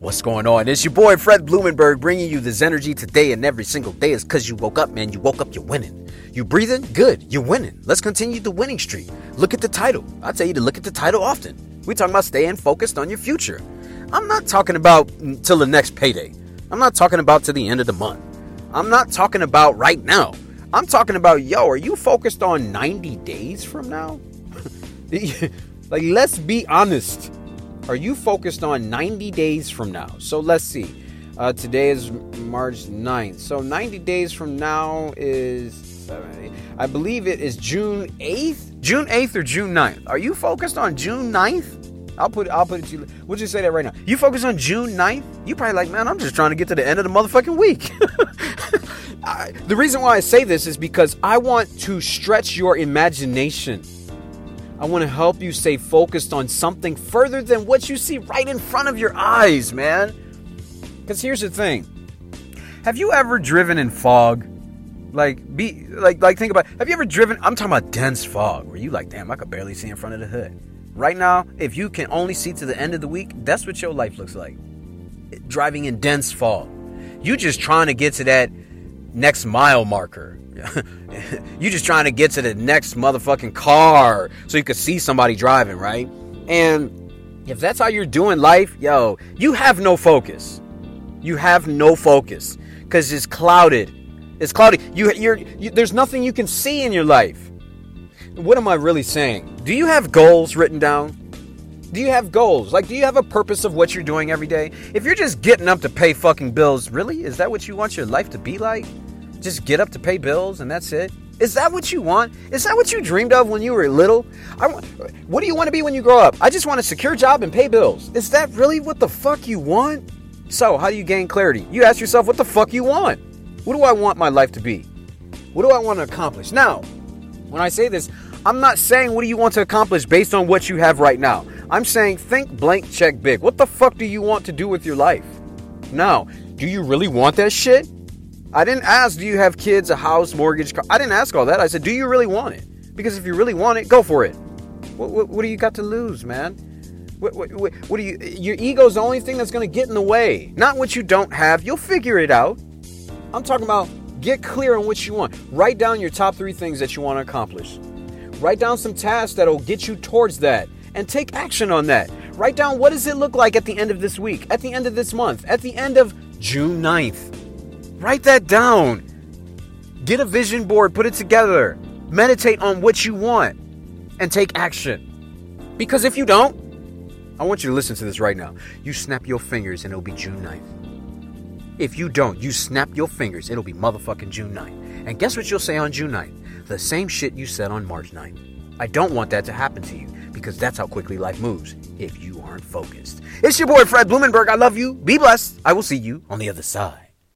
What's going on? It's your boy Fred Blumenberg bringing you this energy today and every single day is because you woke up, man. You woke up, you're winning. You breathing? Good. You're winning. Let's continue the winning streak. Look at the title. I tell you to look at the title often. we talking about staying focused on your future. I'm not talking about till the next payday. I'm not talking about to the end of the month. I'm not talking about right now. I'm talking about, yo, are you focused on 90 days from now? like, let's be honest. Are you focused on 90 days from now? So let's see. Uh, today is March 9th. So 90 days from now is, I believe it is June 8th? June 8th or June 9th? Are you focused on June 9th? I'll put I'll put it to you. Would you say that right now? You focus on June 9th? You probably like, man, I'm just trying to get to the end of the motherfucking week. I, the reason why I say this is because I want to stretch your imagination. I want to help you stay focused on something further than what you see right in front of your eyes, man. Because here's the thing Have you ever driven in fog? Like, be like, like, think about. Have you ever driven? I'm talking about dense fog, where you like, damn, I could barely see in front of the hood. Right now, if you can only see to the end of the week, that's what your life looks like. Driving in dense fog. You just trying to get to that next mile marker. you just trying to get to the next motherfucking car so you could see somebody driving, right? And if that's how you're doing life, yo, you have no focus. You have no focus because it's clouded. It's cloudy. You, you're, you, there's nothing you can see in your life. What am I really saying? Do you have goals written down? Do you have goals? Like, do you have a purpose of what you're doing every day? If you're just getting up to pay fucking bills, really? Is that what you want your life to be like? Just get up to pay bills and that's it? Is that what you want? Is that what you dreamed of when you were little? I, what do you want to be when you grow up? I just want a secure job and pay bills. Is that really what the fuck you want? So, how do you gain clarity? You ask yourself what the fuck you want. What do I want my life to be? What do I want to accomplish? Now, when I say this, I'm not saying what do you want to accomplish based on what you have right now. I'm saying think blank, check big. What the fuck do you want to do with your life? Now, do you really want that shit? I didn't ask, do you have kids, a house, mortgage? Car? I didn't ask all that. I said, do you really want it? Because if you really want it, go for it. What, what, what do you got to lose, man? What, what, what, what do you? Your ego's the only thing that's going to get in the way. Not what you don't have. You'll figure it out. I'm talking about get clear on what you want. Write down your top three things that you want to accomplish. Write down some tasks that'll get you towards that and take action on that. Write down what does it look like at the end of this week, at the end of this month, at the end of June 9th. Write that down. Get a vision board, put it together. Meditate on what you want and take action. Because if you don't, I want you to listen to this right now. You snap your fingers and it'll be June 9th. If you don't, you snap your fingers, it'll be motherfucking June 9th. And guess what you'll say on June 9th? The same shit you said on March 9th. I don't want that to happen to you because that's how quickly life moves if you aren't focused. It's your boy Fred Blumenberg. I love you. Be blessed. I will see you on the other side.